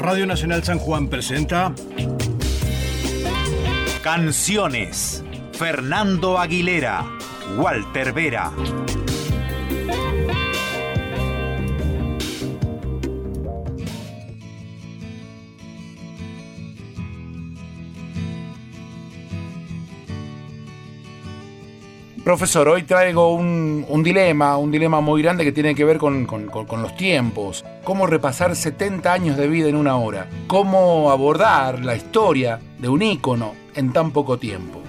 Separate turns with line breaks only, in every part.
Radio Nacional San Juan presenta
Canciones. Fernando Aguilera, Walter Vera.
Profesor, hoy traigo un, dilema, un dilema muy grande que tiene que ver con, con, con, los tiempos. Cómo repasar 70 años de vida en una hora. Cómo abordar la historia de un ícono en tan poco tiempo.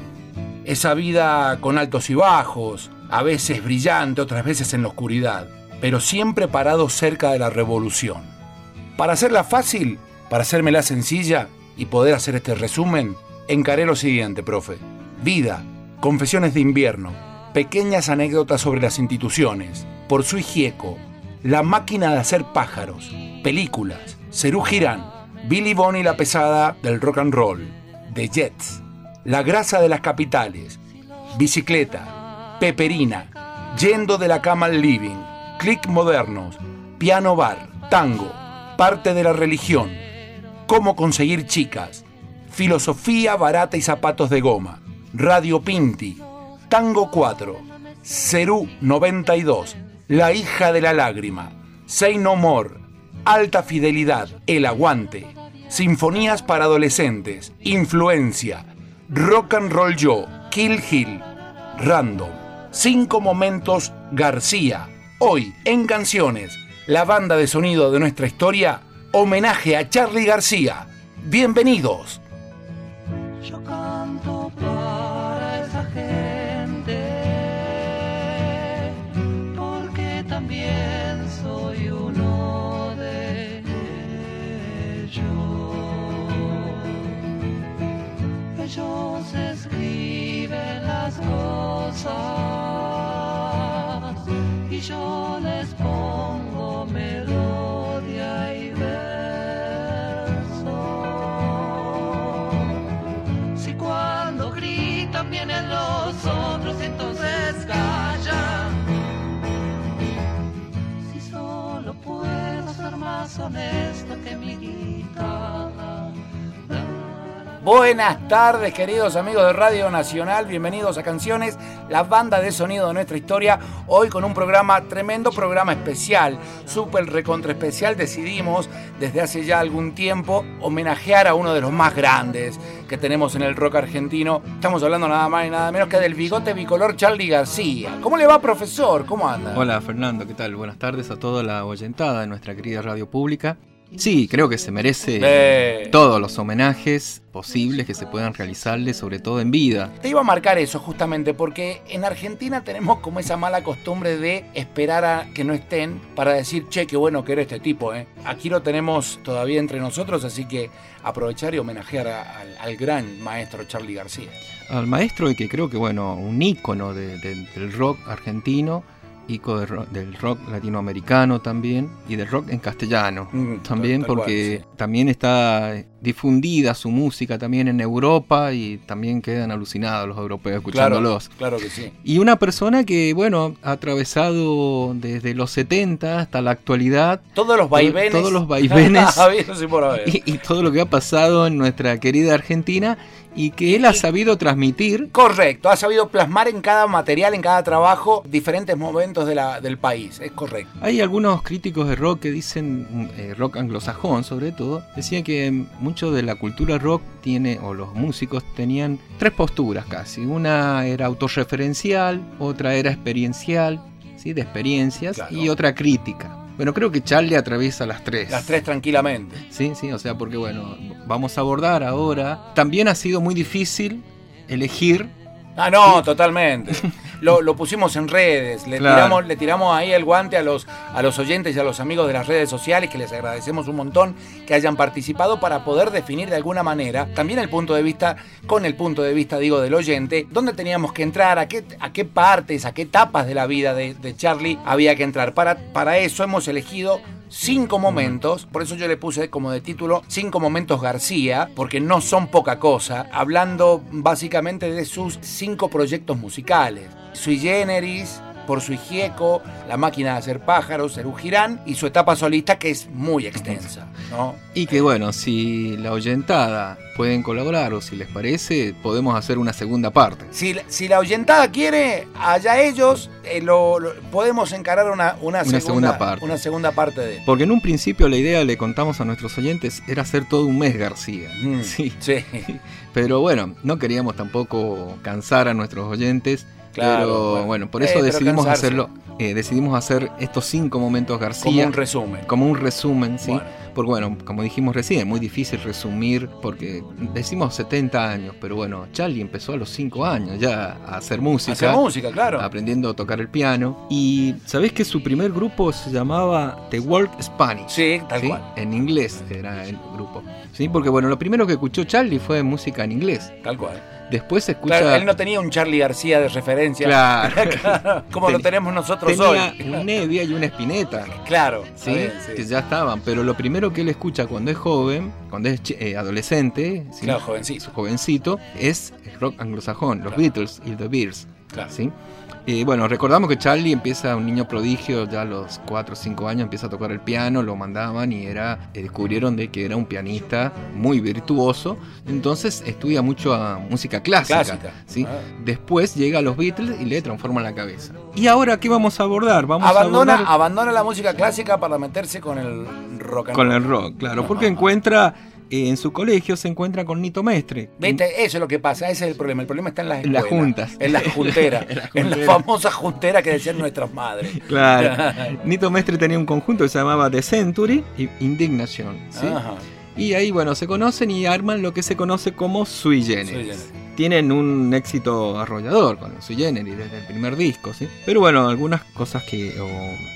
Esa vida con altos y bajos, a veces brillante, otras veces en la oscuridad, pero siempre parado cerca de la revolución. Para hacerla fácil, para hacérmela sencilla y poder hacer este resumen, encaré lo siguiente, profe. Vida, Confesiones de invierno, pequeñas anécdotas sobre las instituciones, por su Gieco, La máquina de hacer pájaros, películas, Cerú Girán, Billy Bonnie la pesada del rock and roll, The Jets, La grasa de las capitales, Bicicleta, Peperina, Yendo de la cama al living, Click modernos, Piano bar, Tango, Parte de la religión, Cómo conseguir chicas, Filosofía barata y zapatos de goma, Radio Pinti, Tango 4, Cerú 92, La hija de la lágrima, Say No More, Alta Fidelidad, El Aguante, Sinfonías para Adolescentes, Influencia, Rock and Roll Yo, Kill Hill, Random, Cinco Momentos García. Hoy, en Canciones, la banda de sonido de nuestra historia, homenaje a Charlie García. Bienvenidos.
Y yo les pongo melodía y verso. Si cuando gritan vienen los otros, entonces callan. Si solo puedo ser más honesto que mi guitarra.
Buenas tardes, queridos amigos de Radio Nacional. Bienvenidos a Canciones, la banda de sonido de nuestra historia. Hoy con un programa, tremendo programa especial, súper recontra especial. Decidimos desde hace ya algún tiempo homenajear a uno de los más grandes que tenemos en el rock argentino. Estamos hablando nada más y nada menos que del bigote bicolor Charlie García. ¿Cómo le va, profesor? ¿Cómo anda?
Hola, Fernando. ¿Qué tal? Buenas tardes a toda la oyentada de nuestra querida radio pública. Sí, creo que se merece todos los homenajes posibles que se puedan realizarle, sobre todo en vida.
Te iba a marcar eso justamente, porque en Argentina tenemos como esa mala costumbre de esperar a que no estén para decir, che, qué bueno que era este tipo. ¿eh? Aquí lo tenemos todavía entre nosotros, así que aprovechar y homenajear al, gran maestro Charlie García.
Al maestro y que creo que, bueno, un ícono del rock argentino del rock latinoamericano también y del rock en castellano mm, también porque también está difundida su música también en Europa y también quedan alucinados los europeos escuchándolos.
Claro, que sí.
Y una persona que, bueno, ha atravesado desde los 70 hasta la actualidad.
Todos los vaivenes.
Todos los vaivenes. y, y todo lo que ha pasado en nuestra querida Argentina y que él ha sabido transmitir.
Correcto, ha sabido plasmar en cada material, en cada trabajo, diferentes momentos de la, del país, es correcto.
Hay algunos críticos de rock que dicen, eh, rock anglosajón sobre todo, decían que mucho de la cultura rock tiene, o los músicos tenían tres posturas casi. Una era autorreferencial, otra era experiencial, ¿sí? de experiencias, y otra crítica. Bueno, creo que Charlie atraviesa las tres.
Las tres tranquilamente.
Sí, sí, o sea, porque bueno, vamos a abordar ahora. También ha sido muy difícil elegir
Ah, no, totalmente. Lo, pusimos en redes, le, tiramos, le tiramos ahí el guante a los, a los oyentes y a los amigos de las redes sociales, que les agradecemos un montón que hayan participado para poder definir de alguna manera también el punto de vista, con el punto de vista, digo, del oyente, dónde teníamos que entrar, a qué, a qué partes, a qué etapas de la vida de, de Charlie había que entrar. Para, para eso hemos elegido cinco momentos, por eso yo le puse como de título Cinco momentos García, porque no son poca cosa, hablando básicamente de sus cinco proyectos musicales. Sui Generis, por su Gieco, La máquina de hacer pájaros, Cerú Girán y su etapa solista que es muy extensa, ¿no?
Y que bueno, si la oyentada pueden colaborar o si les parece, podemos hacer una segunda parte.
Si, si la oyentada quiere, allá ellos, eh, lo, lo- podemos encarar una, una, segunda,
segunda parte.
Una segunda parte de...
Porque en un principio la idea, le contamos a nuestros oyentes, era hacer todo un mes García.
Mm,
Sí.
sí.
Pero bueno, no queríamos tampoco cansar a nuestros oyentes.
Claro,
pero
bueno.
bueno, por
Eh,
eso
pero
decidimos hacerlo. eh, decidimos hacer estos cinco momentos García
Como un resumen.
como un resumen, ¿sí?
Bueno.
Porque bueno, como dijimos recién, es muy difícil resumir porque decimos 70 años, pero bueno, Charlie empezó a los 5 años ya a hacer música.
Hacer música, claro.
Aprendiendo a tocar el piano. Y sabés que su primer grupo se llamaba The World Spanish.
Sí, tal
¿sí?
cual.
En inglés era el grupo. Sí, porque bueno, lo primero que escuchó Charlie fue música en inglés.
Tal cual.
Después se escucha.
Claro, él no tenía un Charlie García de referencia.
Claro.
como lo
Ten-
tenemos nosotros
Tenía
hoy.
un Nevia y una Espineta.
Claro.
¿sí?
sí.
que ya estaban, pero lo primero que él escucha cuando es joven, cuando es eh, adolescente, ¿sí?
Claro, jovencito.
jovencito, es el rock anglosajón, los
Claro.
Beatles y The Bears.
Claro.
¿sí? Y bueno, recordamos que Charlie empieza un niño prodigio, ya a los 4 o 5 años empieza a tocar el piano, lo mandaban y era eh, descubrieron de que era un pianista muy virtuoso, entonces estudia mucho a música clásica.
Clásica.
¿sí?
Ah.
Después llega a los Beatles y le transforman la cabeza. ¿Y ahora qué vamos a abordar? Vamos
Abandona,
a abordar
abandona la música clásica para meterse con el rock and
con
roll.
el rock, claro, porque encuentra en su colegio se encuentra con Nito Mestre.
¿Viste? Eso es lo que pasa, ese es el problema. El problema está en las
En las
escuelas,
juntas.
En las junteras.
En las
en la
junteras.
famosa juntera que decían nuestras madres.
Claro. Nito Mestre tenía un conjunto que se llamaba The Century y Indignation. ¿sí?
Ajá.
Y ahí, bueno, se conocen y arman lo que se conoce como Sui Generis.
Sui generis.
Tienen un éxito arrollador con el Sui Generis desde el primer disco, ¿sí? Pero bueno, algunas cosas que. o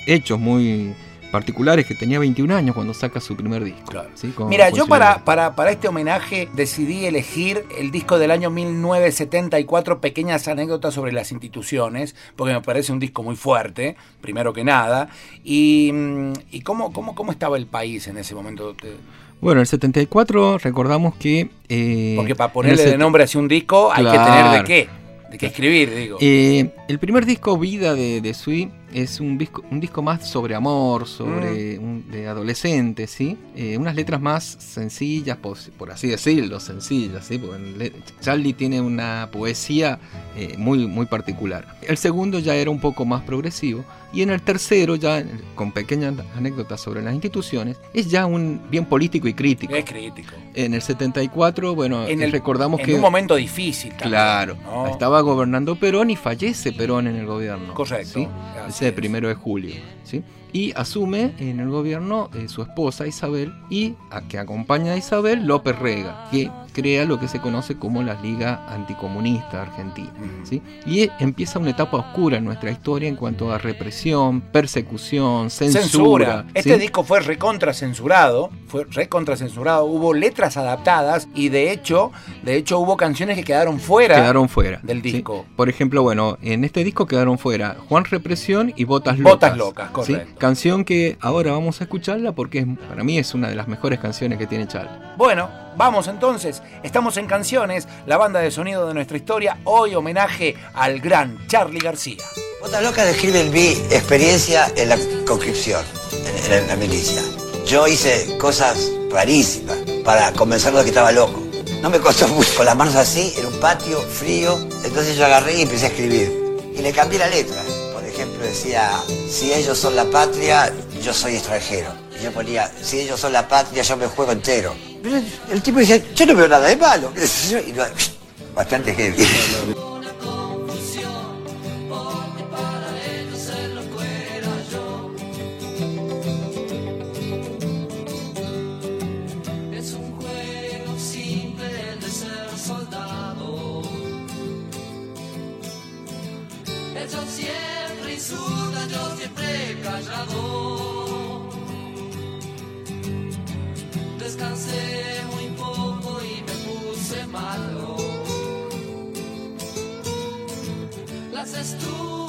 hechos muy particulares que tenía 21 años cuando saca su primer disco.
Claro. Mira, yo para, para, para este homenaje decidí elegir el disco del año 1974, Pequeñas anécdotas sobre las instituciones, porque me parece un disco muy fuerte, primero que nada. ¿Y, mm, y cómo, cómo, cómo estaba el país en ese momento?
Bueno, el 74 recordamos que. eh,
Porque para ponerle de nombre así un disco hay que tener de qué, de qué escribir, digo.
Eh, el primer disco, Vida de, de Sui, es un disco, un disco más sobre amor, sobre
Mm.
un- de adolescentes, ¿sí? Eh, unas letras más sencillas, por, por así decirlo, sencillas, ¿sí? Porque en Charlie tiene una poesía eh, muy, muy particular. El segundo ya era un poco más progresivo. Y en el tercero, ya con pequeñas anécdotas sobre las instituciones, es ya un bien político y crítico.
es crítico.
En el 74, bueno,
En el-
recordamos
en
que...
un momento difícil. también,
Claro,
¿no?
estaba gobernando Perón y fallece Perón en el gobierno.
Correcto.
¿sí?
Así
Ese
es.
primero de julio. ¿sí? Y asume en el gobierno eh, su esposa Isabel y a que acompaña a Isabel López Rega, que crea lo que se conoce como la Liga Anticomunista Argentina. ¿sí? Y empieza una etapa oscura en nuestra historia en cuanto a represión, persecución, censura.
Censura. Este disco fue recontra censurado, fue recontra censurado, hubo letras adaptadas y de hecho, de hecho hubo canciones que quedaron fuera.
quedaron fuera
del
¿sí?
disco.
Por ejemplo, bueno, en este disco quedaron fuera Juan Represión y Botas Locas.
Botas Locas, correcto.
Canción que ahora vamos a escucharla porque es- para mí es una de las mejores canciones que tiene Charlie.
Bueno, vamos entonces. Estamos en Canciones, la banda de sonido de nuestra historia. Hoy homenaje al gran Charlie García.
Botas Locas describe mi experiencia en la conscripción, en, en la milicia. Yo hice cosas rarísimas para convencerlo de que estaba loco. No me costó mucho, con las manos así, en un patio, frío. Entonces yo agarré y empecé a escribir. Y le cambié la letra. Ejemplo, decía, si ellos son la patria, yo soy extranjero. Y yo ponía, si ellos son la patria, yo me juego entero. El tipo decía, yo no veo nada de malo. y bastante heavy.
Callado. Descansé muy poco y me puse malo. Las estupideces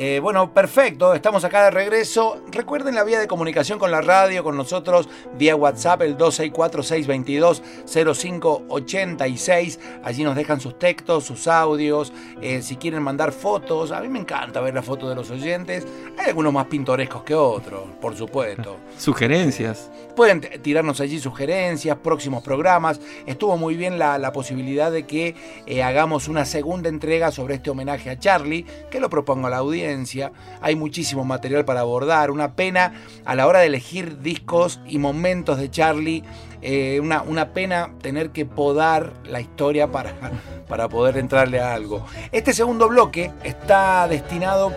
Eh, bueno, perfecto, estamos acá de regreso. Recuerden la vía de comunicación con la radio, con nosotros, vía WhatsApp, el 264-622-0586. Allí nos dejan sus textos, sus audios, eh, si quieren mandar fotos. A mí me encanta ver las fotos de los oyentes. Hay algunos más pintorescos que otros, por supuesto.
Sugerencias.
Pueden tirarnos allí sugerencias, próximos programas. Estuvo muy bien la, la posibilidad de que eh, hagamos una segunda entrega sobre este homenaje a Charlie, que lo propongo a la audiencia. Hay muchísimo material para abordar. Una pena a la hora de elegir discos y momentos de Charlie. Eh, una, una pena tener que podar la historia para, para poder entrarle a algo. Este segundo bloque está destinado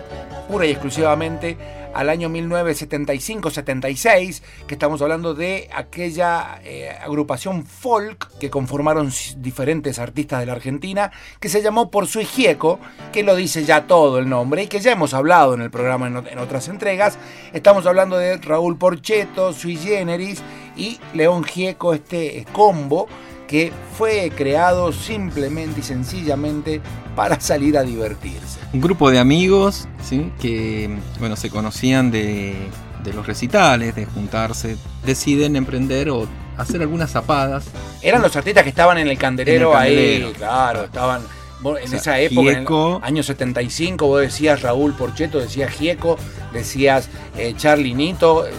pura y exclusivamente al año 1975-76, que estamos hablando de aquella eh, agrupación folk que conformaron diferentes artistas de la Argentina, que se llamó Por Sui Gieco, que lo dice ya todo el nombre y que ya hemos hablado en el programa en otras entregas. Estamos hablando de Raúl Porcheto, Sui Generis y León Gieco, este combo que fue creado simplemente y sencillamente para salir a divertirse.
Un grupo de amigos, ¿sí? Que, bueno, se conocían de, de los recitales, de juntarse, deciden emprender o hacer algunas zapadas.
Eran los artistas que estaban en el candelero,
En el candelero.
ahí, claro, estaban vos en
O sea,
esa época,
Gieco.
en el año 75, vos decías Raúl Porcheto, decías Gieco, decías eh, Charlie Nito, eh,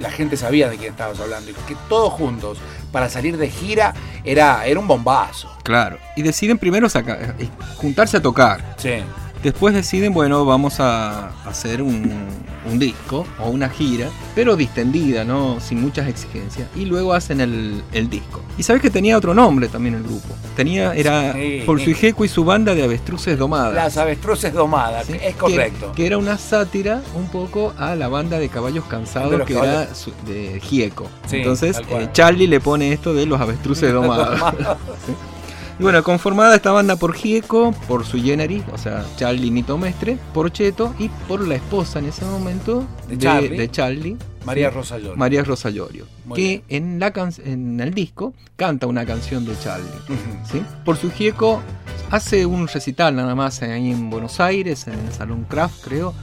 la gente sabía de quién estabas hablando, y que todos juntos para salir de gira era, era un bombazo.
Claro. Y deciden primero saca- eh, juntarse a tocar.
Sí.
Después deciden, bueno, vamos a hacer un, un disco o una gira, pero distendida, ¿no? Sin muchas exigencias. Y luego hacen el, el disco. Y sabes que tenía otro nombre también el grupo. Tenía, era
Sí.
por su y su banda de avestruces domadas.
Las avestruces domadas,
¿sí?
es correcto.
Que, era una sátira un poco a la banda de caballos cansados que
caballos.
era su- de Gieco.
Sí,
Entonces eh, Charlie le pone esto de los avestruces domados. Y bueno, conformada esta banda por Gieco, por su generis, o sea, Charlie Nito Mestre, por Cheto y por la esposa en ese momento
De Charlie.
de Charlie,
María
¿sí?
Rosa Llorio.
María Rosa Llorio, que en, la can- en el disco canta una canción de Charlie.
Ujú.
¿sí? Por su Gieco hace un recital nada más ahí en Buenos Aires, en el Salón Craft, creo.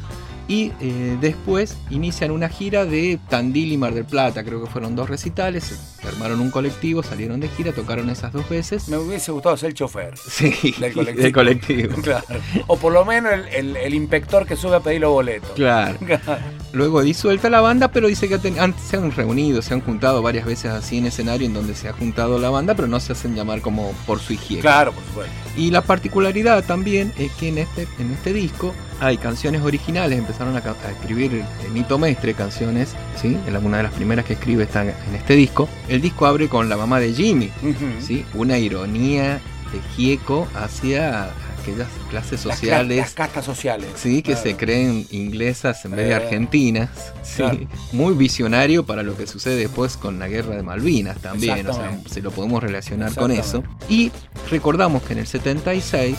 Y eh, después inician una gira de Tandil y Mar del Plata, creo que fueron dos recitales, armaron un colectivo, salieron de gira, tocaron esas dos veces.
Me hubiese gustado ser el chofer.
Sí,
Del colectivo.
del colectivo.
Claro. O por lo menos el, el- el inspector que sube a pedir los boletos.
Claro. Luego disuelta la banda, pero dice que se han reunido, se han juntado varias veces así en escenario en donde se ha juntado la banda, pero no se hacen llamar como por su higiene.
Claro, por supuesto.
Y la particularidad también es que en este, en este disco hay canciones originales, empezaron a, a escribir eh, Nito Mestre canciones, ¿sí? Una de las primeras que escribe está en este disco. El disco abre con la mamá de Jimmy. ¿sí? Una ironía de Gieco hacia aquellas clases
Las
sociales.
Las, castas sociales.
Sí, que
Claro.
se creen inglesas en vez de
Eh,
argentinas. Sí.
claro.
Muy visionario para lo que sucede después con la guerra de Malvinas también. O sea, se lo podemos relacionar con eso. Y recordamos que en el 76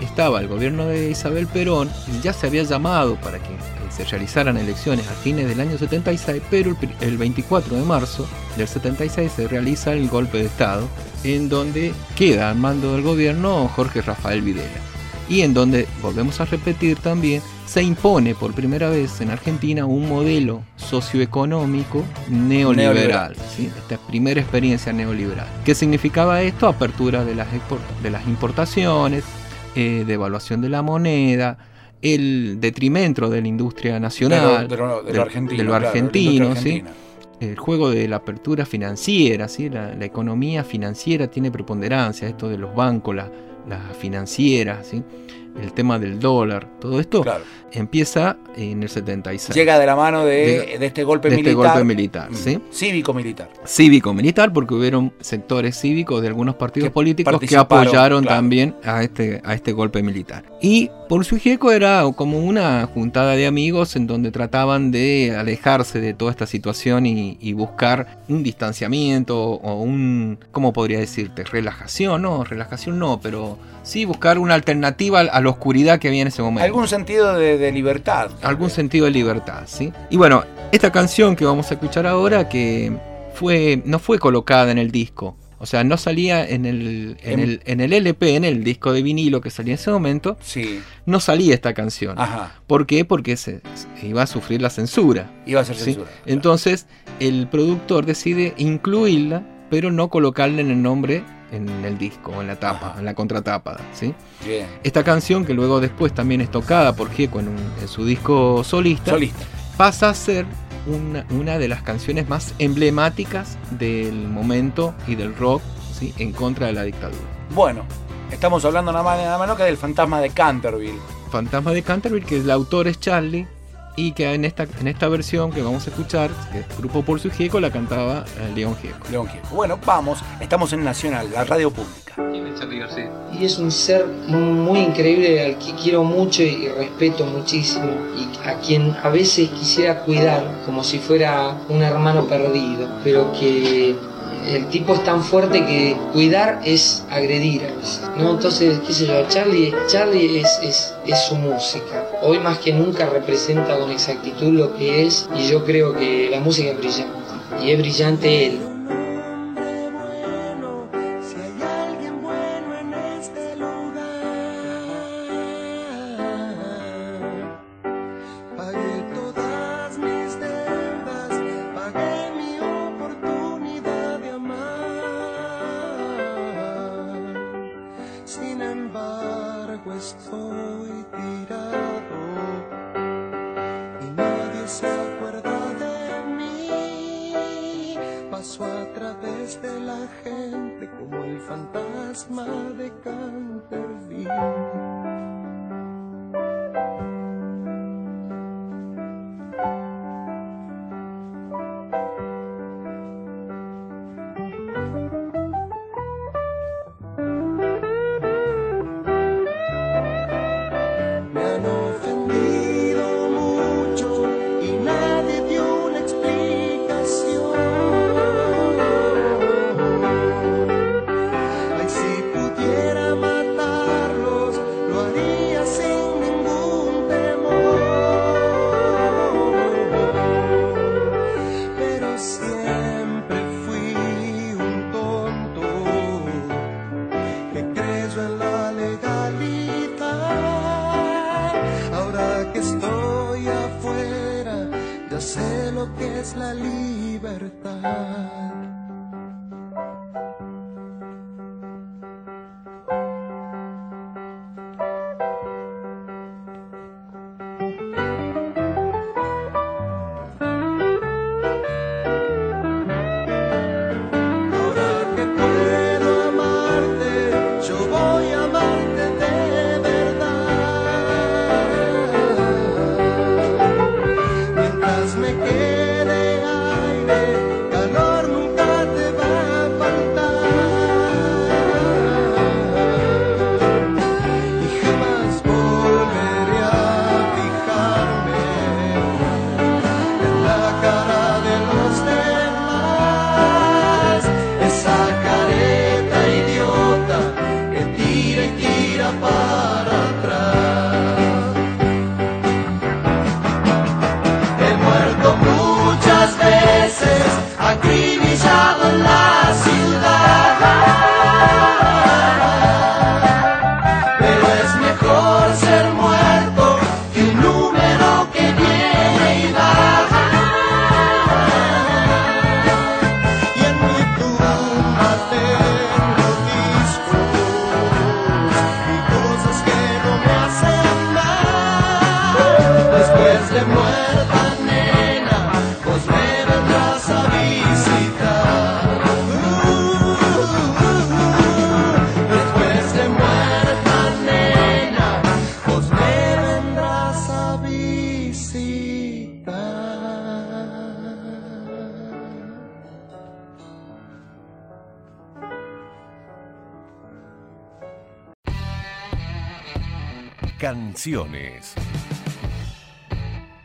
estaba el gobierno de Isabel Perón y ya se había llamado para que se realizaran elecciones a fines del año 76, pero el 24 de marzo del 76 se realiza el golpe de Estado, en donde queda al mando del gobierno Jorge Rafael Videla. Y en donde, volvemos a repetir también, se impone por primera vez en Argentina un modelo socioeconómico neoliberal.
Neoliberal.
¿sí? Esta primera experiencia neoliberal. ¿Qué significaba esto? Apertura de las, export- de las importaciones, eh, devaluación de la moneda, el detrimento de la industria
De lo,
nacional,
de lo- de lo argentino.
el juego de la apertura financiera, ¿sí? la, la economía financiera tiene preponderancia, esto de los bancos, la- las financieras, ¿sí? El tema del dólar, todo esto
Claro.
empieza en el 76.
Llega de la mano de, de este golpe
de este
militar.
golpe militar,
Mm.
¿sí?
Cívico-militar.
cívico-militar, porque hubieron sectores cívicos de algunos partidos
Que
políticos que apoyaron
claro.
también a este, a este golpe militar. Y por su gieco era como una juntada de amigos en donde trataban de alejarse de toda esta situación y, y buscar un distanciamiento o un, ¿cómo podría decirte? Relajación, no, relajación no, pero sí buscar una alternativa a la oscuridad que había en ese momento
Algún sentido de, de libertad.
algún sentido de libertad, ¿sí? Y bueno, esta canción que vamos a escuchar ahora que fue no fue colocada en el disco O sea, no salía en el, en,
En-
el, en el LP, en el disco de vinilo que salía en ese momento,
Sí.
no salía esta canción.
Ajá.
¿Por qué? Porque se, se iba a sufrir la censura.
Iba a ser
¿sí?
censura.
Entonces, el productor decide incluirla, pero no colocarle en el nombre en el disco, en la tapa,
Ajá.
en la contratapa. ¿sí?
Bien.
Esta canción, que luego después también es tocada por Gieco en, un- en su disco solista,
Solista.
pasa a ser una, una de las canciones más emblemáticas del momento y del rock ¿sí? en contra de la dictadura.
Bueno, estamos hablando nada más nada menos que del fantasma de Canterville.
Fantasma de Canterbury, que el autor es Charlie, y que en esta, en esta versión que vamos a escuchar, que es Grupo Por su Gieco, la cantaba eh, León Gieco.
León Gieco. Bueno, vamos, estamos en Nacional, la radio pública.
Y es un ser muy increíble al que quiero mucho y respeto muchísimo y a quien a veces quisiera cuidar como si fuera un hermano perdido, pero que el tipo es tan fuerte que cuidar es agredir a ¿no? Entonces, qué sé yo, Charlie, Charlie es, es, es su música. Hoy más que nunca representa con exactitud lo que es y yo creo que la música es brillante. Y es brillante él.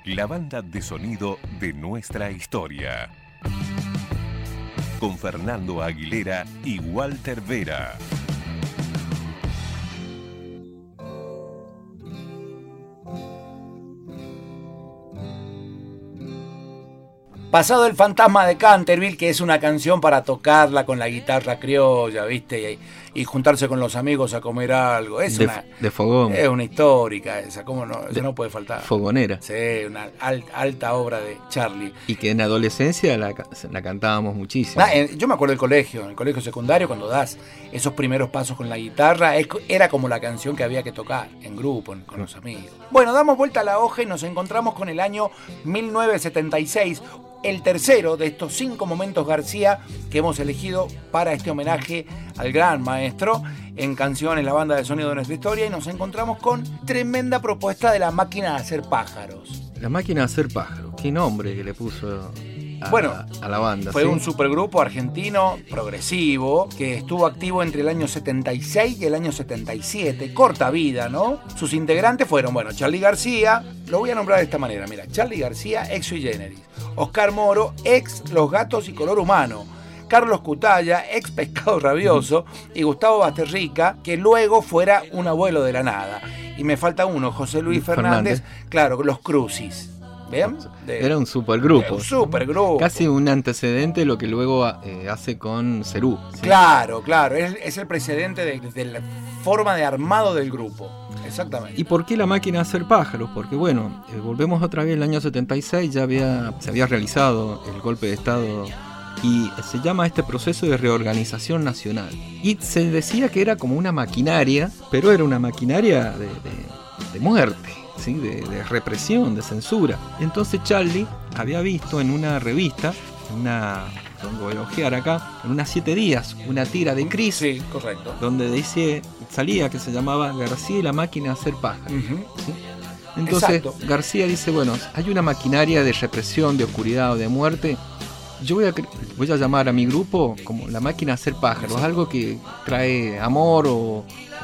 La
banda de sonido de nuestra historia. Con Fernando Aguilera y Walter Vera.
Pasado el fantasma de Canterville, que es una canción para tocarla con la guitarra criolla, ¿viste? Y, juntarse con los amigos a comer algo. Es
de,
una,
de fogón.
es una histórica esa, ¿cómo no? Eso
De-
no puede faltar.
Fogonera.
Sí, una al- alta obra de Charlie.
Y que en adolescencia la, la cantábamos muchísimo.
Ah, yo me acuerdo del colegio, en el colegio secundario, cuando das esos primeros pasos con la guitarra, era como la canción que había que tocar en grupo, con los amigos. Bueno, damos vuelta a la hoja y nos encontramos con el año 1976, el tercero de estos cinco momentos García que hemos elegido para este homenaje al gran maestro en canciones, la banda de sonido de nuestra historia, y nos encontramos con tremenda propuesta de la máquina de hacer pájaros.
La máquina de hacer pájaros. Qué nombre que le puso a,
Bueno,
a la banda.
Fue
¿sí?
un supergrupo argentino progresivo que estuvo activo entre el año 76 y el año 77. Corta vida, ¿no? Sus integrantes fueron, bueno, Charlie García, lo voy a nombrar de esta manera, mira, Charlie García, ex sui generis. Oscar Moro, ex Los Gatos y Color Humano. Carlos Cutaya, ex Pescado Rabioso, y Gustavo Basterrica, que luego fuera un abuelo de la nada. Y me falta uno, José Luis Fernández,
Fernández.
claro, los Crucis. ¿Bien? De-
Era un supergrupo.
un supergrupo.
Casi un antecedente de lo que luego eh, hace con Cerú. ¿sí?
Claro, claro, es, es el precedente de, de la forma de armado del grupo. Exactamente.
¿Y por qué la máquina de hacer pájaros? Porque bueno, eh, volvemos otra vez, el año 76 ya había, se había realizado el golpe de Estado y se llama este proceso de reorganización nacional. Y se decía que era como una maquinaria, pero era una maquinaria de, de- de muerte, ¿sí? de, de represión, de censura. Entonces Charlie había visto en una revista, una, tengo que ojear acá, en unas siete días, una tira de Cris,
Sí, correcto.
donde dice, salía que se llamaba García y la máquina de hacer. ¿sí? Entonces
Exacto.
García dice, bueno, hay una maquinaria de represión, de oscuridad o de muerte. Yo voy a, voy a llamar a mi grupo como la máquina de hacer pájaros, algo que trae amor o,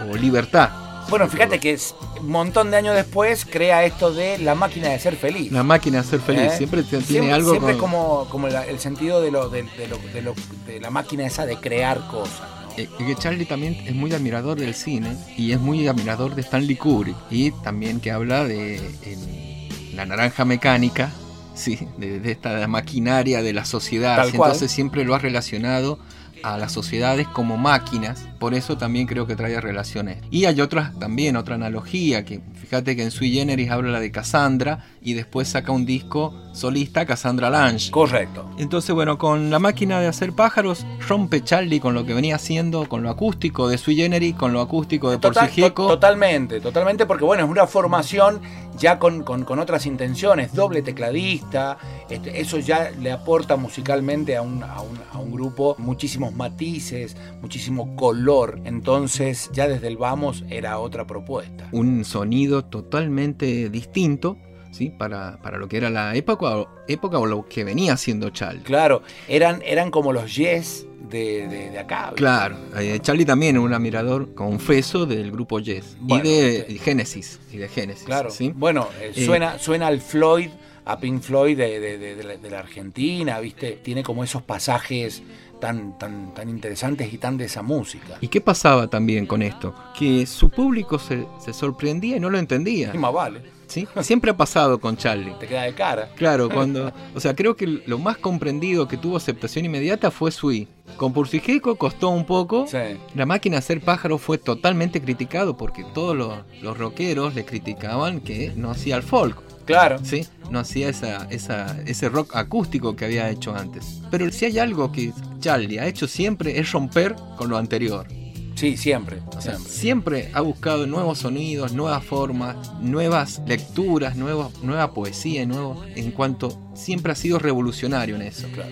o libertad.
Bueno, fíjate que es, un montón de años después crea esto de la máquina de ser feliz.
La máquina de ser feliz,
¿Eh?
siempre tiene
Siempre-
algo
siempre
con-
como, como la- el sentido de, lo, de, de lo- de lo- de la máquina esa de crear cosas. ¿no?
Eh, que Charlie también es muy admirador del cine y es muy admirador de Stanley Kubrick y también que habla de en la naranja mecánica, sí, de, de esta maquinaria de la sociedad.
Tal cual.
Entonces siempre lo ha relacionado a las sociedades como máquinas, por eso también creo que trae relaciones. Y hay otras también, otra analogía, que fíjate que en Sui Generis habla de Cassandra y después saca un disco solista, Cassandra Lange.
Correcto.
Entonces, bueno, con la máquina de hacer pájaros, rompe Charlie con lo que venía haciendo, con lo acústico de Sui Generis, con lo acústico de
Total- to- totalmente, totalmente, porque bueno, es una formación ya con, con- con otras intenciones, doble tecladista, este, eso ya le aporta musicalmente a un, a un- a un grupo muchísimos matices, muchísimo color, entonces ya desde el vamos era otra propuesta.
Un sonido totalmente distinto, ¿sí? Para, para lo que era la época, o- época o lo que venía haciendo Charlie.
Claro, eran, eran como los yes de, de- de acá.
Claro, eh, Charlie también era un admirador confeso del grupo Yes
Bueno,
y de
sí.
Genesis. Y de Genesis
Claro.
¿sí?
Bueno, eh,
Eh,
suena, suena al Floyd, a Pink Floyd de, de la Argentina, ¿viste? Tiene como esos pasajes tan, tan, tan interesantes y tan de esa música.
¿Y qué pasaba también con esto? Que su público se, se sorprendía y no lo entendía.
Y más vale,
¿sí? Siempre ha pasado con Charlie.
te queda de cara.
Claro, cuando. O sea, creo que lo más comprendido que tuvo aceptación inmediata fue Sui. Con Pursijeco costó un poco.
Sí.
La máquina hacer pájaro fue totalmente criticado porque todos los, los rockeros le criticaban que no hacía el folk.
Claro.
¿sí? No hacía esa, esa, ese rock acústico que había hecho antes. Pero si hay algo que Charlie ha hecho siempre es romper con lo anterior.
Sí, siempre.
O sea,
siempre.
siempre ha buscado nuevos sonidos, nuevas formas, nuevas lecturas, nuevos, nueva poesía, nuevo, en cuanto siempre ha sido revolucionario en eso.
Claro.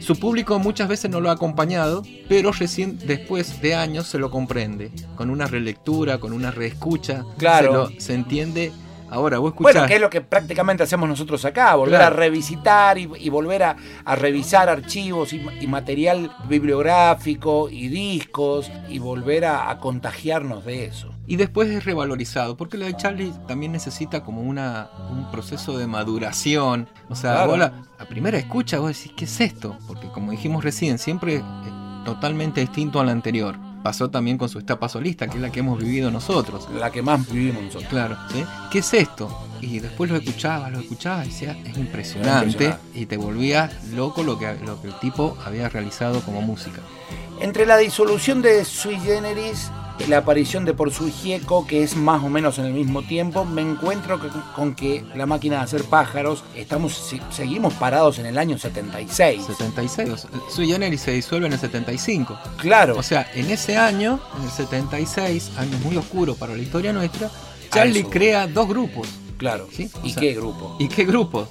Su público muchas veces no lo ha acompañado, pero recién después de años se lo comprende, con una relectura, con una reescucha,
Claro.
se, lo- se entiende. Ahora, vos escuchás,
Bueno, que es lo que prácticamente hacemos nosotros acá, volver
Claro.
a revisitar y, y volver a, a revisar archivos y, y material bibliográfico y discos y volver a, a contagiarnos de eso.
y después es revalorizado, porque la de Charlie también necesita como una, un proceso de maduración. O sea,
Claro.
vos la, a primera escucha vos decís, ¿qué es esto? Porque como dijimos recién, siempre es totalmente distinto al anterior. Pasó también con su etapa solista, que es la que hemos vivido nosotros.
La que más vivimos nosotros.
Claro, ¿sí? ¿Qué es esto? Y después lo escuchaba, lo escuchaba y decía, es impresionante.
Impresionante.
Y te volvía loco lo que, lo que el tipo había realizado como música.
Entre la disolución de Sui Generis la aparición de Por su Gieco, que es más o menos en el mismo tiempo, me encuentro con que la máquina de hacer pájaros, estamos, seguimos parados en el año 76.
76. o sea, Sui Generis se disuelve en el 75.
Claro.
O sea, en ese año, en el 76, año muy oscuro para la historia nuestra, Charlie crea dos grupos.
Claro.
¿sí? O
¿Y
sea,
qué grupo?
¿Y qué?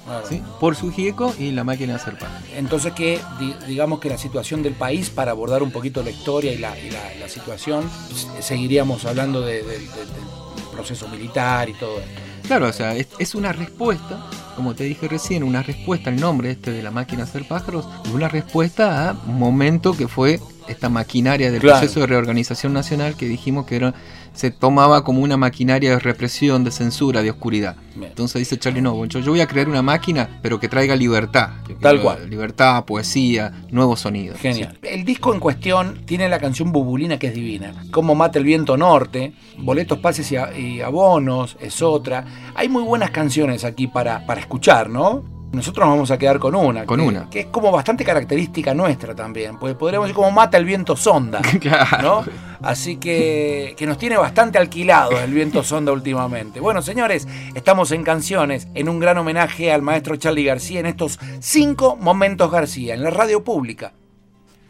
Claro.
¿sí? Por su gieco y la máquina de hacer pan.
Entonces que di- digamos que la situación del país, para abordar un poquito la historia y la, y la- la situación, s- seguiríamos hablando de- de- de- del proceso militar y todo esto.
Claro, o sea, es, es una respuesta, como te dije recién, una respuesta al nombre este de la máquina de hacer pájaros, y una respuesta a un momento que fue esta maquinaria del
Claro.
proceso de reorganización nacional que dijimos que era, se tomaba como una maquinaria de represión, de censura, de oscuridad.
Bien.
Entonces dice Charlie, no, yo, yo voy a crear una máquina, pero que traiga libertad.
Tal cual.
Libertad, poesía, nuevos sonidos.
Genial. El disco en cuestión tiene la canción Bubulina que es divina. Como mata el viento norte, Boletos, Pases y Abonos es otra. Hay muy buenas canciones aquí para, para escuchar, ¿no? Nosotros nos vamos a quedar con una.
Con
que-
una.
Que es como bastante característica nuestra también. Porque podríamos decir como mata el viento sonda.
Claro.
¿no? Así que, que nos tiene bastante alquilados el viento sonda últimamente. Bueno, señores, estamos en canciones, en un gran homenaje al maestro Charlie García en estos cinco momentos García, en la radio pública.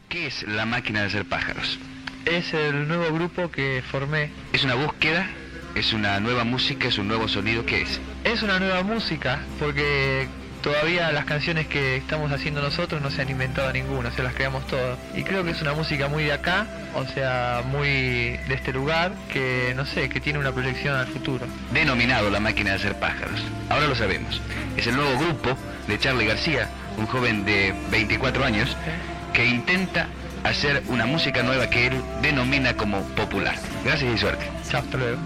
¿Qué es la máquina de hacer pájaros?
Es el nuevo grupo que formé.
¿Es una búsqueda? ¿Es una nueva música? ¿Es un nuevo sonido? ¿Qué es?
Es una nueva música porque todavía las canciones que estamos haciendo nosotros no se han inventado ninguna, se las creamos todas. Y creo que es una música muy de acá, o sea, muy de este lugar, que no sé, que tiene una proyección al futuro.
Denominado la máquina de hacer pájaros. Ahora lo sabemos. Es el nuevo grupo de Charlie García, un joven de 24 años, que intenta hacer una música nueva que él denomina como popular. Gracias y suerte.
Chao, hasta luego.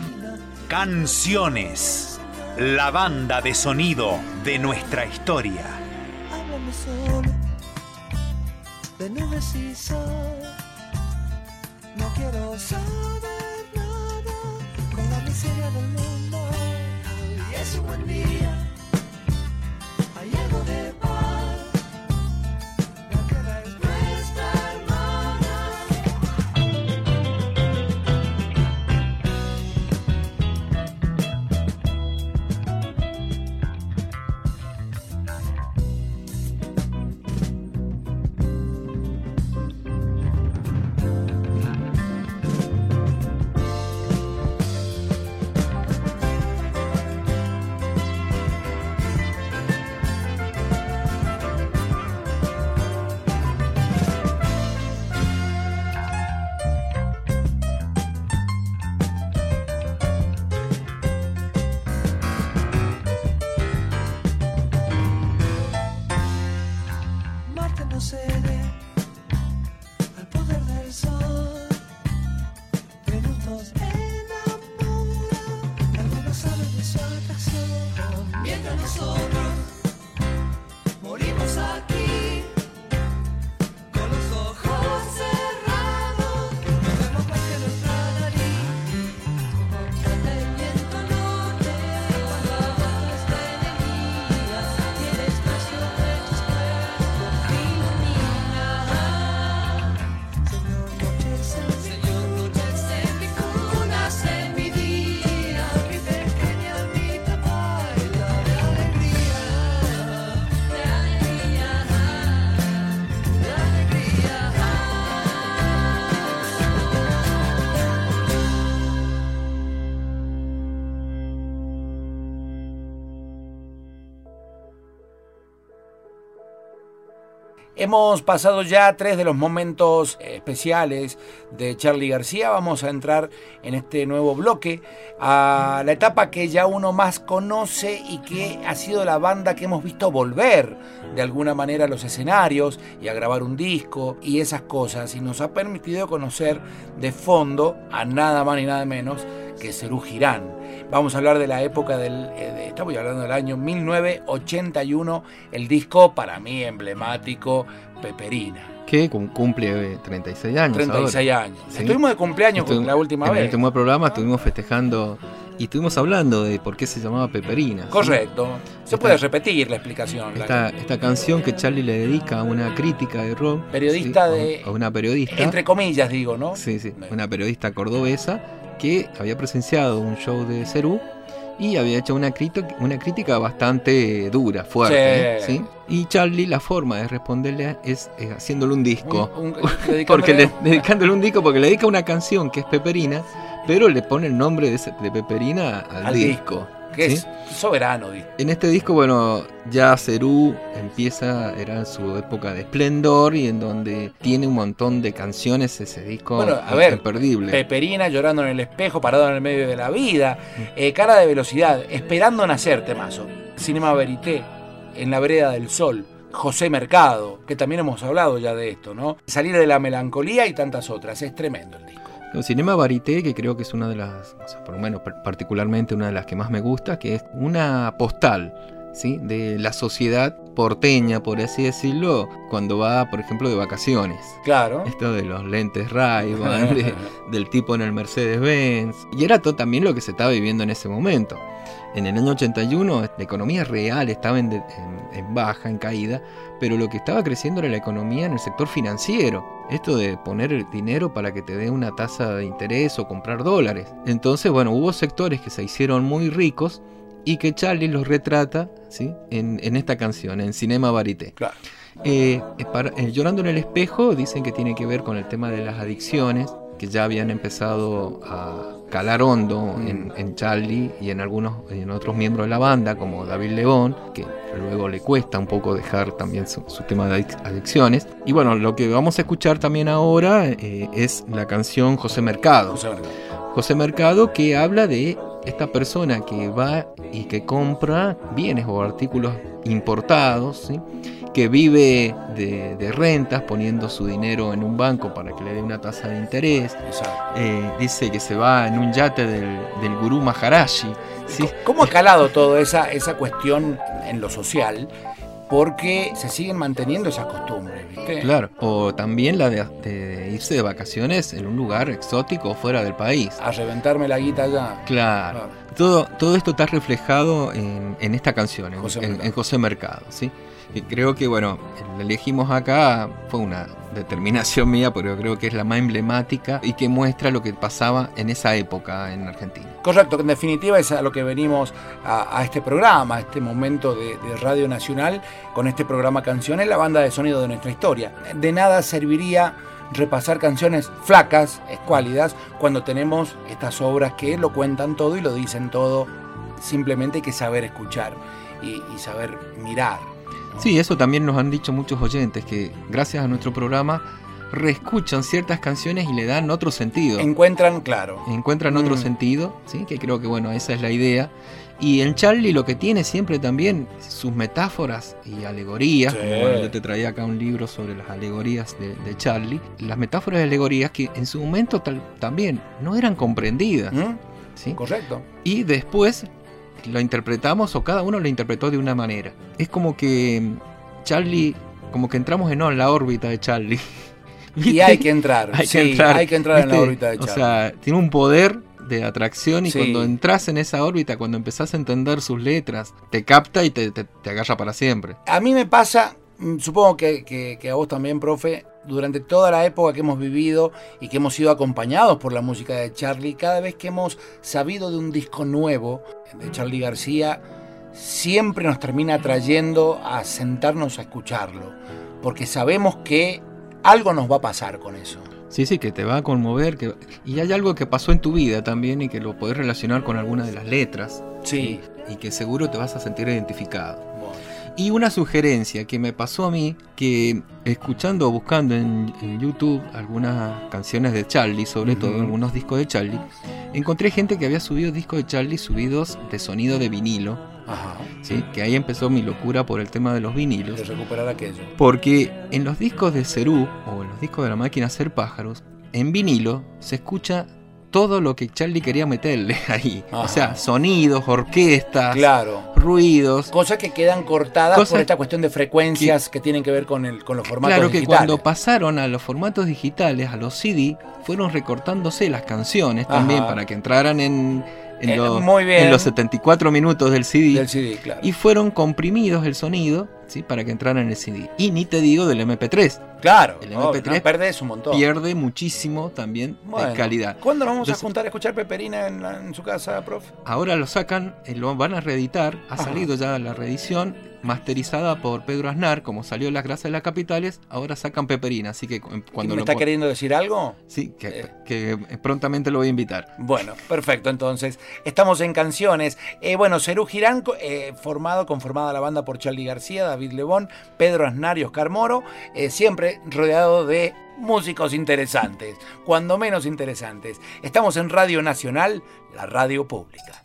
Canciones. La banda de sonido de nuestra historia.
Háblame solo de nubes y sol. No quiero saber nada con la miseria del mundo. Y es un buen día.
Hemos pasado ya tres de los momentos especiales de Charlie García. Vamos a entrar en este nuevo bloque a la etapa que ya uno más conoce y que ha sido la banda que hemos visto volver de alguna manera a los escenarios y a grabar un disco y esas cosas. Y nos ha permitido conocer de fondo a nada más ni nada menos que Cerú Girán. Vamos a hablar de la época del, eh, de- estamos hablando del año 1981, el disco para mí emblemático, Peperina.
Que cum- cumple eh, 36 años.
36
ahora.
años.
Sí.
Estuvimos de cumpleaños la última
en el
vez.
último programa estuvimos festejando y estuvimos hablando de por qué se llamaba Peperina. ¿sí?
Correcto. Se
Esta-
puede repetir la explicación. la-
Esta, esta canción que Charlie le dedica a una crítica de rock.
Periodista
¿sí?
de-
A una periodista.
Entre comillas, digo, ¿no?
Sí, sí. Una periodista cordobesa que había presenciado un show de Cerú y había hecho una, una crítica bastante dura, fuerte.
Sí.
¿sí? Y Charlie, la forma de responderle es eh, haciéndole un disco.
Un- un-
porque le, dedicándole un disco porque le dedica una canción que es Peperina, pero le pone el nombre de, Peperina al,
Al
disco.
Que
¿sí?
es soberano.
En este disco, bueno, ya Cerú empieza, era su época de esplendor y en donde tiene un montón de canciones ese disco
Bueno, a ver,
imperdible.
Peperina llorando en el espejo, parado en el medio de la vida, eh, cara de velocidad, esperando nacer, temazo. Cinema Verité, en la vereda del sol. José Mercado, que también hemos hablado ya de esto, ¿no? Salir de la melancolía y tantas otras. Es tremendo el disco.
El Cinema Varité, que creo que es una de las, o sea, por lo menos par- particularmente una de las que más me gusta, que es una postal, ¿sí? De la sociedad porteña, por así decirlo, cuando va, por ejemplo, de vacaciones.
Claro.
Esto de los lentes ray del tipo en el Mercedes-Benz. Y era todo también lo que se estaba viviendo en ese momento. En el año 81 la economía real estaba en, de- en- en baja, en caída, pero lo que estaba creciendo era la economía en el sector financiero. Esto de poner el dinero para que te dé una tasa de interés o comprar dólares. Entonces, bueno, hubo sectores que se hicieron muy ricos y que Charlie los retrata ¿sí? en, en esta canción, en Cinema Varité.
Claro.
Eh, eh, para- eh, Llorando en el espejo dicen que tiene que ver con el tema de las adicciones, que ya habían empezado a calar hondo en, en Charlie y en algunos en otros miembros de la banda, como David León, que luego le cuesta un poco dejar también su, su tema de adic- adicciones. Y bueno, lo que vamos a escuchar también ahora eh, es la canción José Mercado.
José Mercado.
José Mercado que habla de esta persona que va y que compra bienes o artículos importados, ¿sí? Que vive de, de rentas poniendo su dinero en un banco para que le dé una tasa de interés. Eh, dice que se va en un yate del, del gurú Maharaji. ¿sí?
¿Cómo ha calado toda esa, esa cuestión en lo social? Porque se siguen manteniendo esas costumbres, ¿viste?
Claro, o también la de, de irse de vacaciones en un lugar exótico fuera del país.
A reventarme la guita allá.
Claro. Todo, todo esto está reflejado en, en esta canción, en
José
en José Mercado, ¿sí? Y creo que, bueno, la elegimos acá, fue una determinación mía, pero creo que es la más emblemática y que muestra lo que pasaba en esa época en Argentina.
Correcto, que en definitiva es a lo que venimos a, este programa, a este momento de, Radio Nacional, con este programa Canciones, la banda de sonido de nuestra historia. De nada serviría repasar canciones flacas, escuálidas, cuando tenemos estas obras que lo cuentan todo y lo dicen todo. Simplemente hay que saber escuchar y saber mirar.
Sí, eso también nos han dicho muchos oyentes, que gracias a nuestro programa reescuchan ciertas canciones y le dan otro sentido.
Encuentran, claro.
encuentran otro
Mm.
sentido, ¿sí? que creo que bueno, esa es la idea. Y en Charlie lo que tiene siempre también sus metáforas y alegorías,
Sí.
bueno, yo te traía acá un libro sobre las alegorías de, de Charlie, las metáforas y alegorías que en su momento tal- también no eran comprendidas.
¿Mm?
¿sí?
Correcto.
Y después lo interpretamos o cada uno lo interpretó de una manera. Es como que mm, Charlie, como que entramos en, no, en la órbita de Charlie.
Y hay que entrar,
Hay
sí,
que entrar,
hay que entrar en la órbita de
O
Charlie.
sea, tiene un poder de atracción y
Sí.
cuando entras en esa órbita, cuando empezás a entender sus letras, te capta y te, te- te agarra para siempre.
A mí me pasa, mm, supongo que, que- que a vos también, profe, durante toda la época que hemos vivido y que hemos sido acompañados por la música de Charlie, cada vez que hemos sabido de un disco nuevo de Charlie García, siempre nos termina trayendo a sentarnos a escucharlo, porque sabemos que algo nos va a pasar con eso.
Sí, sí, que te va a conmover. Que... Y hay algo que pasó en tu vida también y que lo podés relacionar con alguna de las letras.
Sí.
Y, y que seguro te vas a sentir identificado. Y una sugerencia que me pasó a mí, que escuchando o buscando en, en YouTube algunas canciones de Charlie, sobre todo algunos discos de Charlie, encontré gente que había subido discos de Charlie subidos de sonido de vinilo,
Ajá.
¿sí? que ahí empezó mi locura por el tema de los vinilos.
De recuperar aquello.
Porque en los discos de Cerú o en los discos de la máquina Hacer Pájaros, en vinilo se escucha todo lo que Charlie quería meterle ahí.
Ajá.
O sea, sonidos, orquestas,
Claro.
ruidos.
Cosas que quedan cortadas
Cosas
por esta cuestión de frecuencias que, tienen que ver con, el, con los formatos
Claro que
digitales.
cuando pasaron a los formatos digitales, a los CD, fueron recortándose las canciones también
Ajá.
para que entraran en, en
Eh,
los, en los 74 minutos del CD.
Del CD, claro.
Y fueron comprimidos el sonido ¿sí? para que entraran en el CD. Y ni te digo del MP3.
Claro,
El
obvio,
MP3
no, perdés un montón.
pierde muchísimo también
Bueno,
de calidad.
¿Cuándo nos vamos
Entonces,
a juntar a escuchar Peperina en, la- en su casa, prof?
Ahora lo sacan, eh, lo van a reeditar. Ha
Ajá.
salido ya la reedición masterizada por Pedro Aznar, como salió Las Grasas de las Capitales. Ahora sacan Peperina, así que cu- cuando
¿Me
lo
está queriendo decir algo?
Sí, que, que prontamente lo voy a invitar.
Bueno, perfecto. Entonces, estamos en canciones. Eh, bueno, Cerú Girán, eh, formado, conformada la banda por Charlie García, David Lebón, Pedro Aznar y Oscar Moro, eh, siempre rodeado de músicos interesantes, cuando menos interesantes. Estamos en Radio Nacional, la radio pública.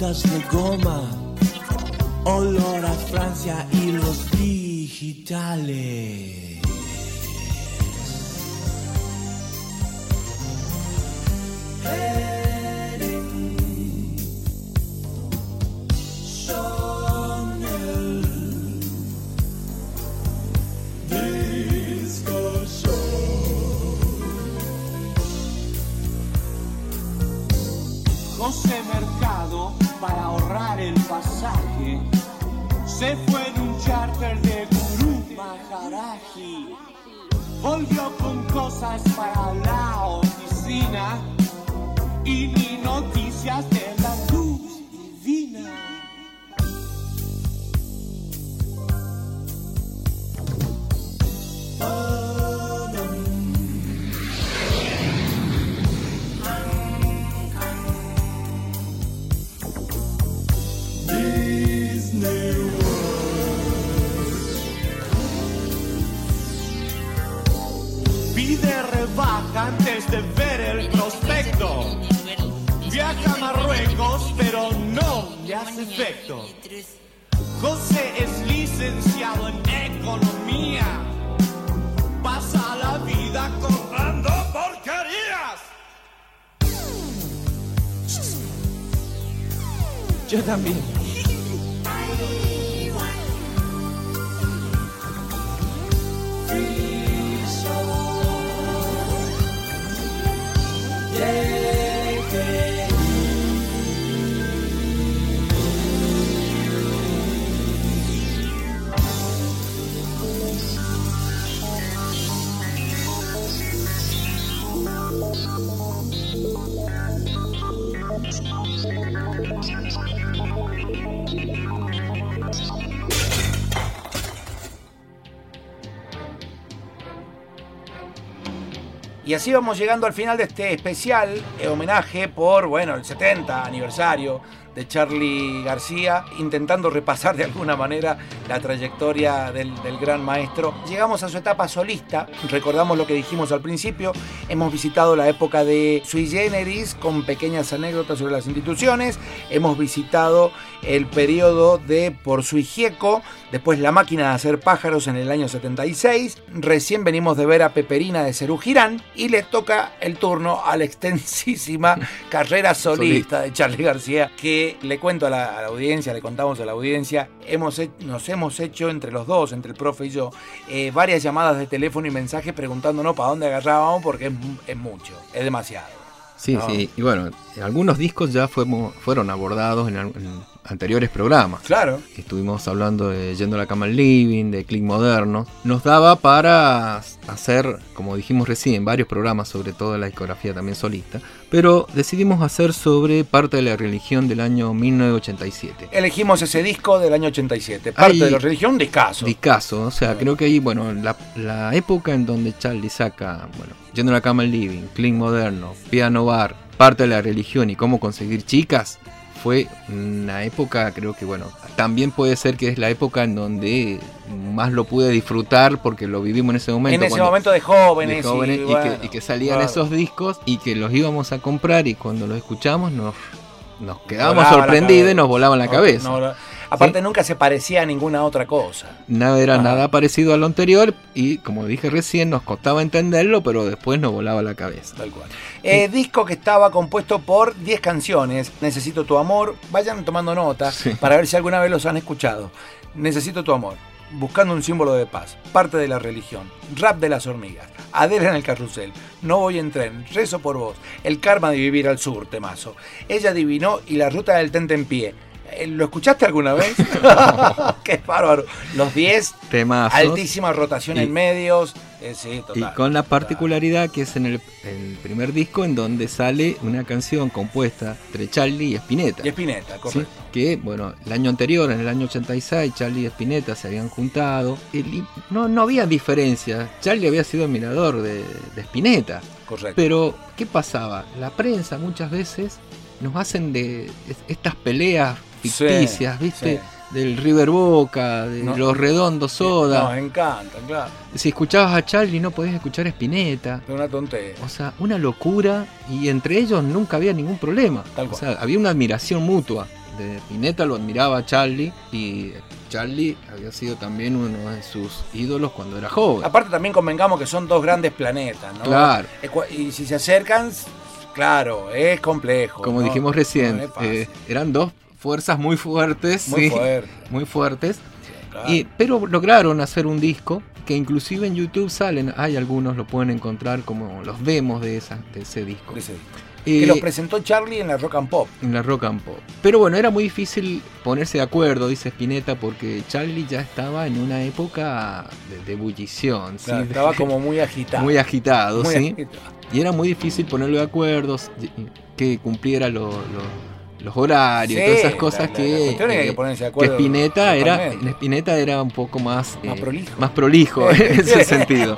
Muñequitas de goma. Olor a Francia y los digitales. Y
así vamos llegando al final de este especial eh, homenaje por, bueno, el 70 aniversario de Charlie García, intentando repasar de alguna manera la trayectoria del, gran maestro. Llegamos a su etapa solista, recordamos lo que dijimos al principio, hemos visitado la época de Sui Generis con pequeñas anécdotas sobre las instituciones, hemos visitado el periodo de Por Sui Gieco, después La máquina de hacer pájaros en el año 76, recién venimos de ver a Peperina de Cerú Girán y le toca el turno a la extensísima carrera solista de Charlie García que le cuento a la, a la audiencia, le contamos a la audiencia, hemos, he- nos hemos hecho entre los dos, entre el profe y yo, eh, varias llamadas de teléfono y mensajes preguntándonos para dónde agarrábamos porque es, es mucho, es demasiado.
Sí,
No.
sí. Y bueno, algunos discos ya fuimos, fueron abordados en anteriores programas.
Claro.
Estuvimos hablando de Yendo a la cama al living, de Click Moderno. Nos daba para hacer, como dijimos recién, varios programas sobre toda la discografía también solista. Pero decidimos hacer sobre parte de la religión del año 1987.
Elegimos ese disco del año 87, parte
Ahí-
de la religión, discaso.
Discaso, o sea, creo que ahí, bueno, la, la época en donde Charlie saca, bueno, Yendo a la cama al living, Clean Moderno, Piano Bar, parte de la religión y cómo conseguir chicas, fue una época, creo que, bueno, también puede ser que es la época en donde más lo pude disfrutar porque lo vivimos en ese momento.
en ese
cuando-
momento de jóvenes.
de jóvenes
y,
y,
bueno,
que, y que salían
claro.
esos discos y que los íbamos a comprar y cuando los escuchamos nos, nos quedábamos
Volaba
sorprendidos y nos volaban la cabeza.
no, no. Aparte, nunca se parecía a ninguna otra cosa.
Nada era
Ajá.
nada parecido a lo anterior y como dije recién nos costaba entenderlo pero después nos volaba la cabeza.
Tal cual. Eh, disco que estaba compuesto por 10 canciones. Necesito tu amor. Vayan tomando nota
Sí.
para ver si alguna vez los han escuchado. Necesito tu amor. Buscando un símbolo de paz. Parte de la religión. Rap de las hormigas. Adela en el carrusel. No voy en tren. Rezo por vos. El karma de vivir al sur, temazo. Ella adivinó y la ruta del tente en pie. Eh, ¿Lo escuchaste alguna vez? Qué bárbaro. Los 10,
Temazos.
altísima rotación
Y-
en medios. Eh, sí,
Y
total.
con la particularidad que es en el, el primer disco en donde sale una canción compuesta entre Charlie y Spinetta.
Y Spinetta,
¿sí?
correcto.
Que, bueno, el año anterior, en el año 86, Charlie y Spinetta se habían juntado. El- y no, no había diferencia. Charlie había sido admirador de, de Spinetta.
Correcto.
Pero, ¿qué pasaba? La prensa muchas veces nos hacen de es- estas peleas ficticias,
Sí,
¿viste?
sí.
Del River Boca, de
No.
los redondos soda.
Nos encanta, claro.
Si escuchabas a Charlie no podías escuchar a Spinetta.
Una tontería.
O sea, una locura y entre ellos nunca había ningún problema.
Tal
o sea, había una admiración mutua. De Spinetta lo admiraba a Charlie y Charlie había sido también uno de sus ídolos cuando era joven.
Aparte también convengamos que son dos grandes planetas, ¿no?
Claro.
Eh, Y si se acercan, claro, es complejo.
Como
¿no?
dijimos recién,
No
eh, eran dos fuerzas muy fuertes.
Muy
sí,
fuerte.
Muy fuertes.
claro.
Y, pero lograron hacer un disco que inclusive en YouTube salen, hay algunos lo pueden encontrar como los demos de, esa, de ese disco.
De ese disco.
Eh,
que los presentó Charlie en la Rock and Pop.
en la rock and pop. Pero bueno, era muy difícil ponerse de acuerdo, dice Spinetta, porque Charlie ya estaba en una época de, de ebullición.
estaba como muy agitado.
muy agitado,
Muy
¿sí?
agitado.
Y era muy difícil ponerlo de acuerdo, que cumpliera lo- lo- los horarios y
Sí,
todas esas
la-
cosas
la- la
que,
que que
eh, que
acuerdo
Spinetta era. Spinetta era un poco más,
Más
eh,
prolijo.
más prolijo en ese sentido.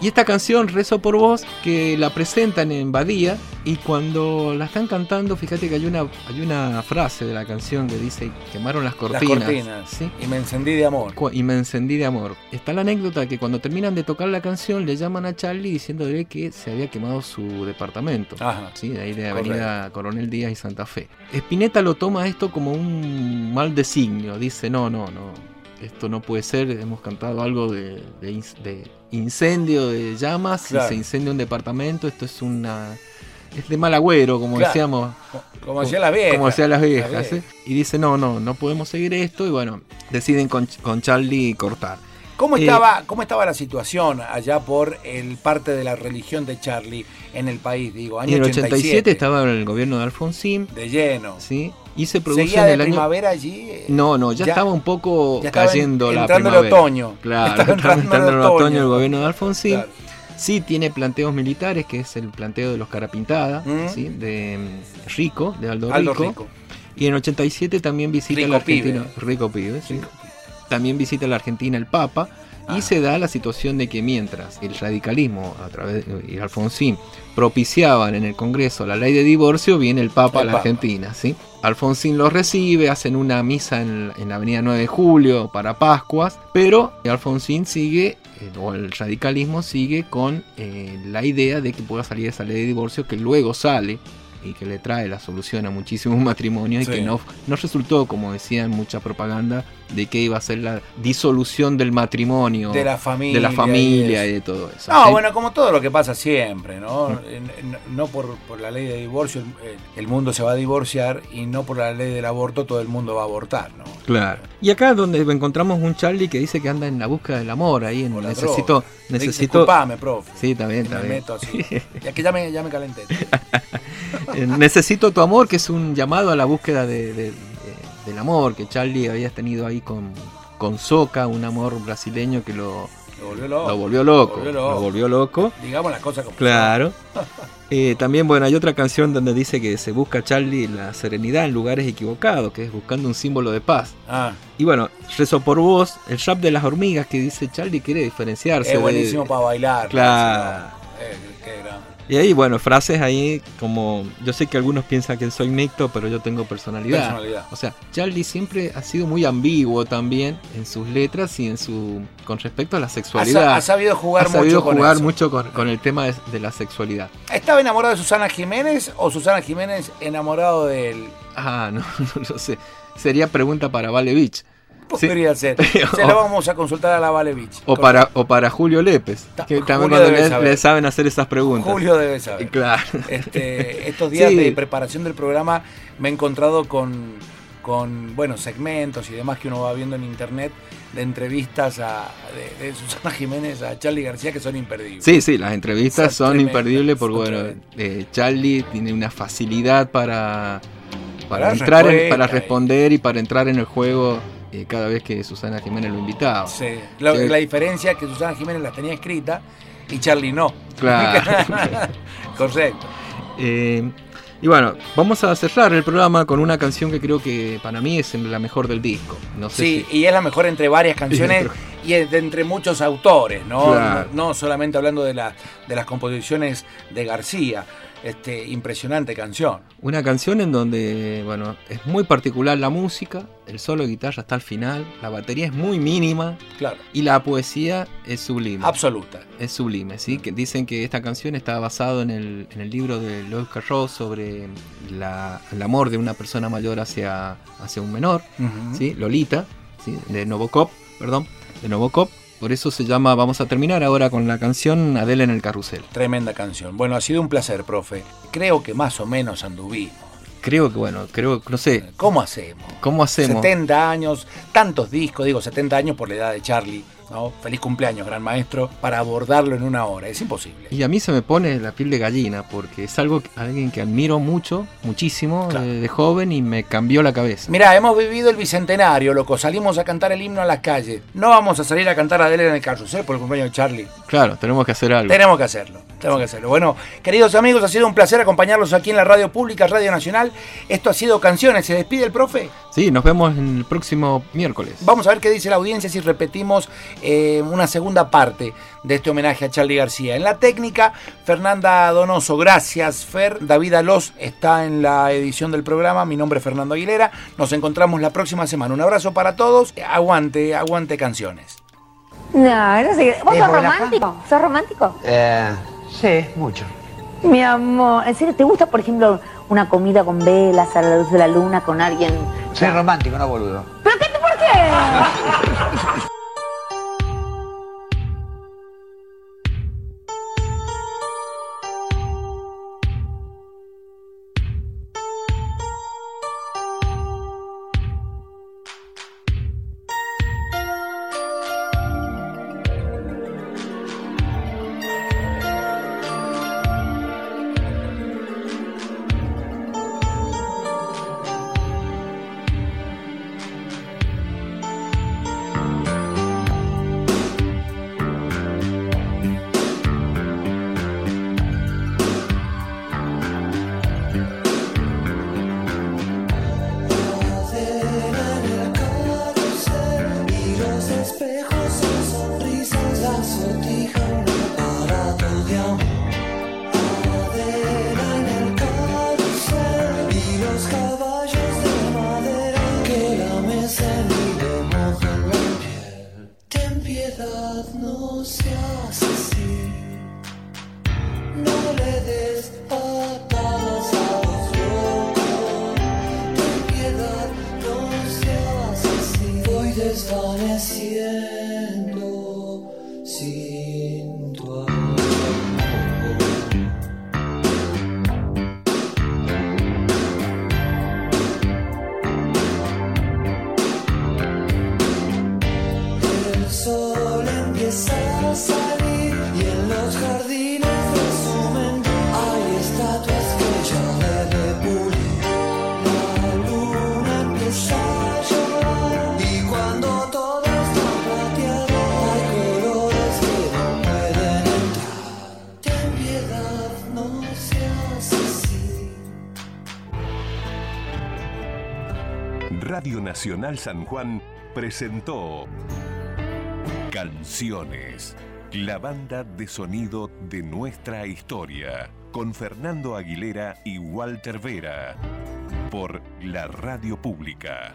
Y esta canción, Rezo por vos, que la presentan en Badía y cuando la están cantando, fíjate que hay una, hay una frase de la canción que dice quemaron las
Las
cortinas.
Y me encendí de amor.
Y me encendí de amor. Está la anécdota que cuando terminan de tocar la canción le llaman a Charlie diciéndole que se había quemado su departamento.
Ajá.
¿sí? De ahí de Avenida Coronel Díaz y Santa Fe. Spinetta lo toma esto como un mal designio. Dice, no, no, no. Esto no puede ser. Hemos cantado algo de, de ins- de incendio, de llamas.
Claro.
Y se incendia un departamento. Esto es una... Es de mal agüero, como
Claro.
decíamos.
Como decían las viejas.
Como decían las viejas. ¿eh? Y dice, no, no, no podemos seguir esto. Y bueno, deciden con, con Charlie cortar.
¿Cómo
Eh,
estaba, ¿Cómo estaba la situación allá por el parte de la religión de Charlie en el país? Digo, año
en el 87,
87.
estaba en el gobierno de Alfonsín.
De lleno.
¿sí? Y se produce
¿Seguía
en
de
el año...
primavera allí?
No, no, ya,
Ya-
estaba un poco cayendo
en-
la
entrando el
primavera.
otoño.
Claro,
Estaba entrando
entrando
el
el otoño
otoño.
el gobierno de Alfonsín.
Claro.
Sí tiene planteos militares, que es el planteo de los Carapintada,
Mm.
¿sí? de mm, Rico, de Aldo,
Aldo
Rico.
Rico.
Y en 87 también visita
Rico
el argentino
pibe.
Rico Pibe. sí. también visita la Argentina el Papa y se da la situación de que mientras el radicalismo a través de y Alfonsín propiciaban en el Congreso la ley de divorcio, viene el Papa
El
a la
Papa.
Argentina, ¿sí? Alfonsín los recibe, hacen una misa en, en la avenida 9 de Julio para Pascuas, pero Alfonsín sigue, eh, o el radicalismo sigue con eh, la idea de que pueda salir esa ley de divorcio que luego sale y que le trae la solución a muchísimos matrimonios y que no, no resultó, como decían mucha propaganda, de que iba a ser la disolución del matrimonio,
De la familia
de la familia y de todo eso.
No,
¿sí?
bueno, como todo lo que pasa siempre, ¿no? No por, por la ley de divorcio el, el mundo se va a divorciar y no por la ley del aborto todo el mundo va a abortar, ¿no?
Claro. Y acá donde encontramos un Charlie que dice que anda en la búsqueda del amor, ahí en
la
necesito,
droga.
necesito.
Disculpame, profe.
Sí,
Que
está
me meto así. Ya que ya me, ya me calenté.
Eh, Necesito tu amor, que es un llamado a la búsqueda de- de- de- del amor que Charlie había tenido ahí con, con Soca, un amor brasileño que lo,
Lo volvió loco.
lo volvió loco.
Lo volvió loco.
Lo volvió loco.
Digamos las cosas como
Claro. Eh, también, bueno, hay otra canción donde dice que se busca Charlie la serenidad en lugares equivocados, que es buscando un símbolo de paz.
Ah,
Y bueno, rezo por vos, el rap de las hormigas que dice Charlie quiere diferenciarse.
es
de-
buenísimo para bailar.
Claro.
Eh, qué.
Y ahí, bueno, frases ahí como, yo sé que algunos piensan que soy nicto, pero yo tengo personalidad.
Personalidad.
O sea, Charlie siempre ha sido muy ambiguo también en sus letras y en su con respecto a la sexualidad.
ha sabido jugar
Ha sabido
mucho con
jugar
eso.
mucho con, con el tema de, de la sexualidad.
¿Estaba enamorado de Susana Jiménez o Susana Jiménez enamorado de él?
Ah, no, no lo sé. Sería pregunta para Valevich. Sí.
Podría ser. Se la vamos a consultar a la Valevich.
O para, o para Julio Lépez, que también cuando le, saben hacer esas preguntas.
Julio debe saber.
Claro.
Este, estos días
Sí.
de preparación del programa me he encontrado con, con bueno, segmentos y demás que uno va viendo en internet de entrevistas a, de, de Susana Jiménez a Charlie García que son imperdibles.
Sí, sí, las entrevistas
Son
son,
tremendas,
imperdibles porque, bueno, eh, Charlie tiene una facilidad para, para,
Para
entrar, en- para responder y para entrar en el juego eh, cada vez que Susana Jiménez lo invitaba.
Sí. La, la diferencia es que Susana Jiménez las tenía escritas y Charlie no.
Claro.
Correcto.
Eh, y bueno, vamos a cerrar el programa con una canción que creo que para mí es la mejor del disco. No sé
Sí,
si-
y es la mejor entre varias canciones y entre muchos autores, ¿no?
Claro.
No, no solamente hablando de, la- de las composiciones de García. Este, impresionante canción.
Una canción en donde, bueno, es muy particular la música, el solo de guitarra está al final, la batería es muy mínima
Claro.
y la poesía es sublime.
Absoluta.
Es sublime, ¿sí? Que dicen que esta canción está basado en el, en el libro de Lois Carroll sobre la- el amor de una persona mayor hacia, hacia un menor. ¿sí? Lolita, ¿sí? De Novocop, perdón, de Novocop. Por eso se llama, vamos a terminar ahora con la canción Adele en el carrusel.
Tremenda canción. Bueno, ha sido un placer, profe. Creo que más o menos anduvimos.
Creo que, bueno, creo, no sé,
¿Cómo hacemos?
¿cómo hacemos?
70 años, tantos discos, digo 70 años por la edad de Charlie, ¿no? Feliz cumpleaños, gran maestro, para abordarlo en una hora. Es imposible.
Y a mí se me pone la piel de gallina porque es algo, alguien que admiro mucho, muchísimo,
Claro.
de, de joven y me cambió la cabeza.
Mirá, hemos vivido el bicentenario, loco. Salimos a cantar el himno a las calles. No vamos a salir a cantar a Adele en el carrusel por el cumpleaños de Charlie.
Claro, tenemos que hacer algo.
Tenemos que hacerlo, tenemos que hacerlo. Bueno, queridos amigos, ha sido un placer acompañarlos aquí en la radio pública, Radio Nacional. Esto ha sido Canciones. ¿Se despide el profe?
Sí, nos vemos en el próximo miércoles.
Vamos a ver qué dice la audiencia si repetimos eh, una segunda parte de este homenaje a Charlie García. En la técnica, Fernanda Donoso. Gracias, Fer. David Alós está en la edición del programa. Mi nombre es Fernando Aguilera. Nos encontramos la próxima semana. Un abrazo para todos. Aguante, aguante canciones.
No, no sé. ¿Vos
¿Es
sos romántico? ¿Sos romántico?
Eh, sí, mucho.
Mi amor, ¿en serio te gusta, por ejemplo, una comida con velas a la luz de la luna con alguien?
Soy romántico, no boludo.
¿Pero qué? ¿Por qué?
Nacional San Juan presentó Canciones, la banda de sonido de nuestra historia, con Fernando Aguilera y Walter Vera, por la Radio Pública.